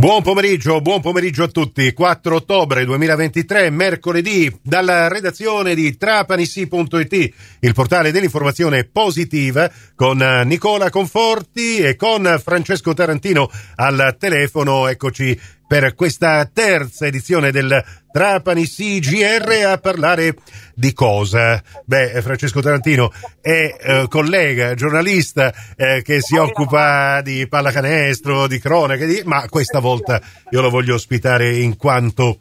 Buon pomeriggio, buon pomeriggio a tutti. 4 ottobre 2023, mercoledì, dalla redazione di trapanissi.it, il portale dell'informazione positiva, con Nicola Conforti e con Francesco Tarantino al telefono. Eccoci per questa terza edizione del Trapani CGR a parlare di cosa? Beh, Francesco Tarantino è eh, collega, giornalista eh, che si occupa di pallacanestro, di cronache, di... ma questa volta io lo voglio ospitare in quanto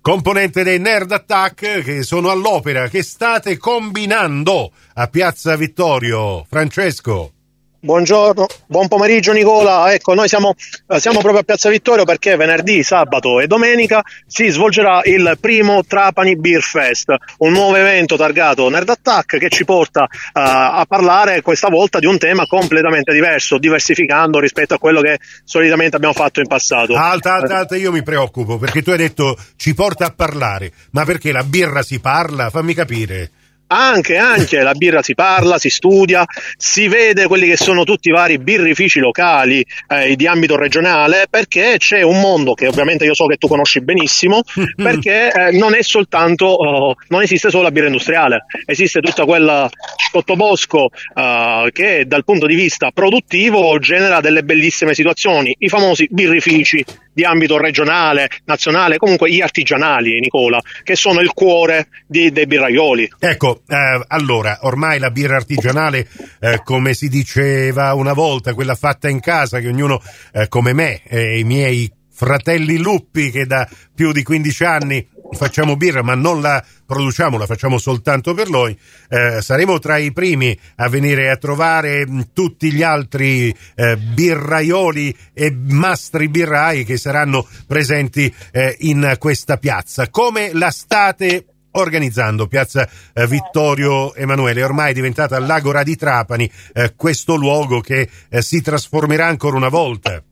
componente dei Nerd Attack che sono all'opera, che state combinando a Piazza Vittorio. Francesco. Buongiorno, buon pomeriggio Nicola. Ecco, noi siamo, eh, siamo, proprio a Piazza Vittorio perché venerdì, sabato e domenica si svolgerà il primo Trapani Beer Fest, un nuovo evento targato Nerd Attack che ci porta uh, a parlare questa volta di un tema completamente diverso, diversificando rispetto a quello che solitamente abbiamo fatto in passato. Alta, alta, alta, io mi preoccupo perché tu hai detto ci porta a parlare, ma perché la birra si parla? Fammi capire. Anche, anche, la birra si parla, si studia, si vede quelli che sono tutti i vari birrifici locali eh, di ambito regionale, perché c'è un mondo che ovviamente io so che tu conosci benissimo, perché eh, non è soltanto, oh, non esiste solo la birra industriale, esiste tutta quella sottobosco eh, che dal punto di vista produttivo genera delle bellissime situazioni, i famosi birrifici di ambito regionale, nazionale, comunque gli artigianali, Nicola, che sono il cuore di, dei birraioli. Ecco, eh, allora, ormai la birra artigianale, eh, come si diceva una volta, quella fatta in casa, che ognuno, eh, come me e i miei fratelli luppi, che da più di 15 anni facciamo birra ma non la produciamo, la facciamo soltanto per noi, eh, saremo tra i primi a venire a trovare mm, tutti gli altri eh, birraioli e mastri birrai che saranno presenti eh, in questa piazza. Come la state organizzando Piazza eh, Vittorio Emanuele, ormai diventata l'Agora di Trapani, eh, questo luogo che eh, si trasformerà ancora una volta.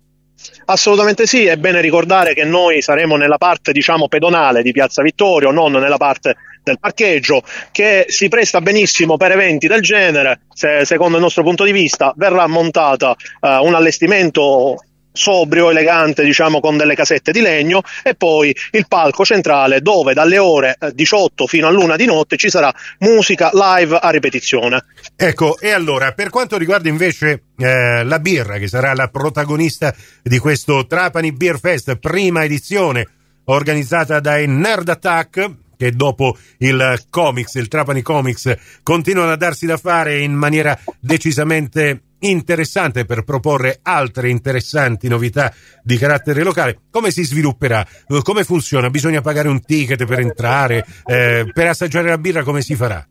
Assolutamente sì, è bene ricordare che noi saremo nella parte diciamo pedonale di Piazza Vittorio, non nella parte del parcheggio, che si presta benissimo per eventi del genere, se, secondo il nostro punto di vista verrà montata uh, un allestimento sobrio, elegante, diciamo con delle casette di legno e poi il palco centrale dove dalle ore 18 eh, fino all'una di notte ci sarà musica live a ripetizione. Ecco, e allora per quanto riguarda invece eh, la birra che sarà la protagonista di questo Trapani Beer Fest, prima edizione organizzata dai Nerd Attack, che dopo il comics, il Trapani Comics, continuano a darsi da fare in maniera decisamente interessante per proporre altre interessanti novità di carattere locale. Come si svilupperà? Come funziona? Bisogna pagare un ticket per entrare? Eh, per assaggiare la birra come si farà?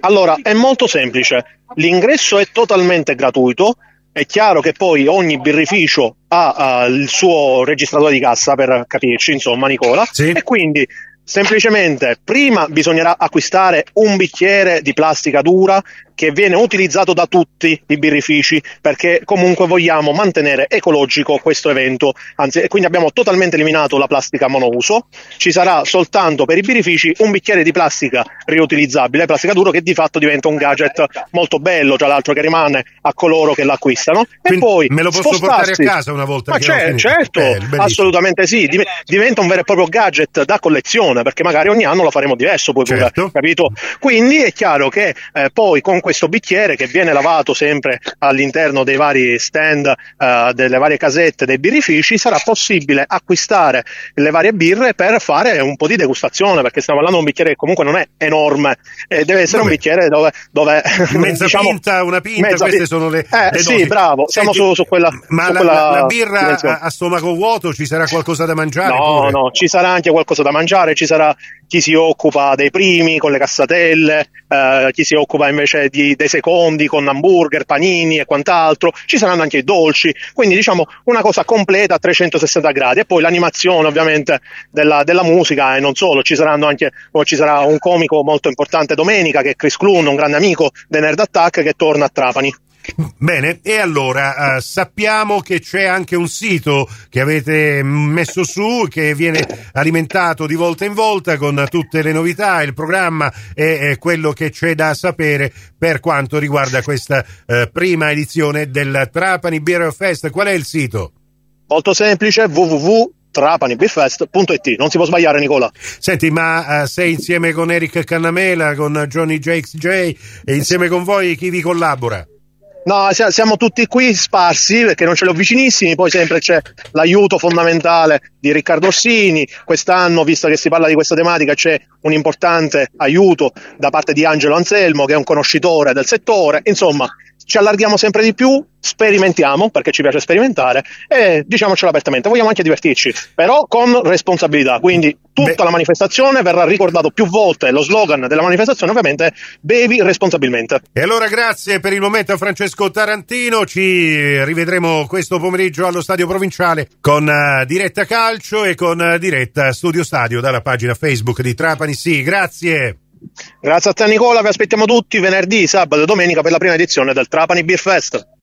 Allora, è molto semplice. L'ingresso è totalmente gratuito. È chiaro che poi ogni birrificio ha uh, il suo registratore di cassa per capirci, insomma, Nicola. Sì. E quindi semplicemente prima bisognerà acquistare un bicchiere di plastica dura che viene utilizzato da tutti i birrifici perché comunque vogliamo mantenere ecologico questo evento, anzi quindi abbiamo totalmente eliminato la plastica monouso, ci sarà soltanto per i birrifici un bicchiere di plastica riutilizzabile, plastica duro che di fatto diventa un gadget molto bello, tra l'altro che rimane a coloro che l'acquistano. Quindi e poi me lo posso portare a casa una volta Ma c'è, certo, Bello, assolutamente sì, diventa un vero e proprio gadget da collezione perché magari ogni anno lo faremo diverso poi certo. pure, capito? Quindi è chiaro che eh, poi con questo bicchiere che viene lavato sempre all'interno dei vari stand, uh, delle varie casette dei birrifici, sarà possibile acquistare le varie birre per fare un po' di degustazione, perché stiamo parlando di un bicchiere che comunque non è enorme, eh, deve essere Vabbè. un bicchiere dove... dove mezza diciamo, pinta, una pinta, queste sono le... Eh, le sì, bravo, siamo Senti, su, su, quella... Ma su la, quella la, birra a, a, stomaco vuoto ci sarà qualcosa da mangiare? No, pure? no, ci sarà anche qualcosa da mangiare, ci sarà chi si occupa dei primi con le cassatelle, eh, chi si occupa invece di, dei secondi con hamburger, panini e quant'altro, ci saranno anche i dolci, quindi diciamo una cosa completa a 360 gradi. E poi l'animazione ovviamente della, della musica e non solo, ci saranno anche, ci sarà un comico molto importante domenica che è Chris Clun, un grande amico dei Nerd Attack che torna a Trapani. Bene, e allora eh, sappiamo che c'è anche un sito che avete messo su che viene alimentato di volta in volta con tutte le novità, il programma e quello che c'è da sapere per quanto riguarda questa eh, prima edizione del Trapani Beer Fest. Qual è il sito? Molto semplice, www trapanibeerfest.it non si può sbagliare Nicola senti ma uh, sei insieme con Eric Cannamela con Johnny JXJ e insieme con voi chi vi collabora? No, siamo tutti qui sparsi perché non ce li ho vicinissimi, poi sempre c'è l'aiuto fondamentale di Riccardo Orsini. Quest'anno, visto che si parla di questa tematica, c'è un importante aiuto da parte di Angelo Anselmo, che è un conoscitore del settore. Insomma, ci allarghiamo sempre di più, sperimentiamo perché ci piace sperimentare e diciamocelo apertamente, vogliamo anche divertirci, però con responsabilità. Quindi tutta Beh. la manifestazione verrà ricordato più volte lo slogan della manifestazione, ovviamente bevi responsabilmente. E allora grazie per il momento a Francesco Tarantino, ci rivedremo questo pomeriggio allo Stadio Provinciale con uh, diretta calcio e con uh, diretta Studio Stadio dalla pagina Facebook di Trapani. Sì, grazie. Grazie a te Nicola, vi aspettiamo tutti venerdì, sabato e domenica per la prima edizione del Trapani Beer Fest.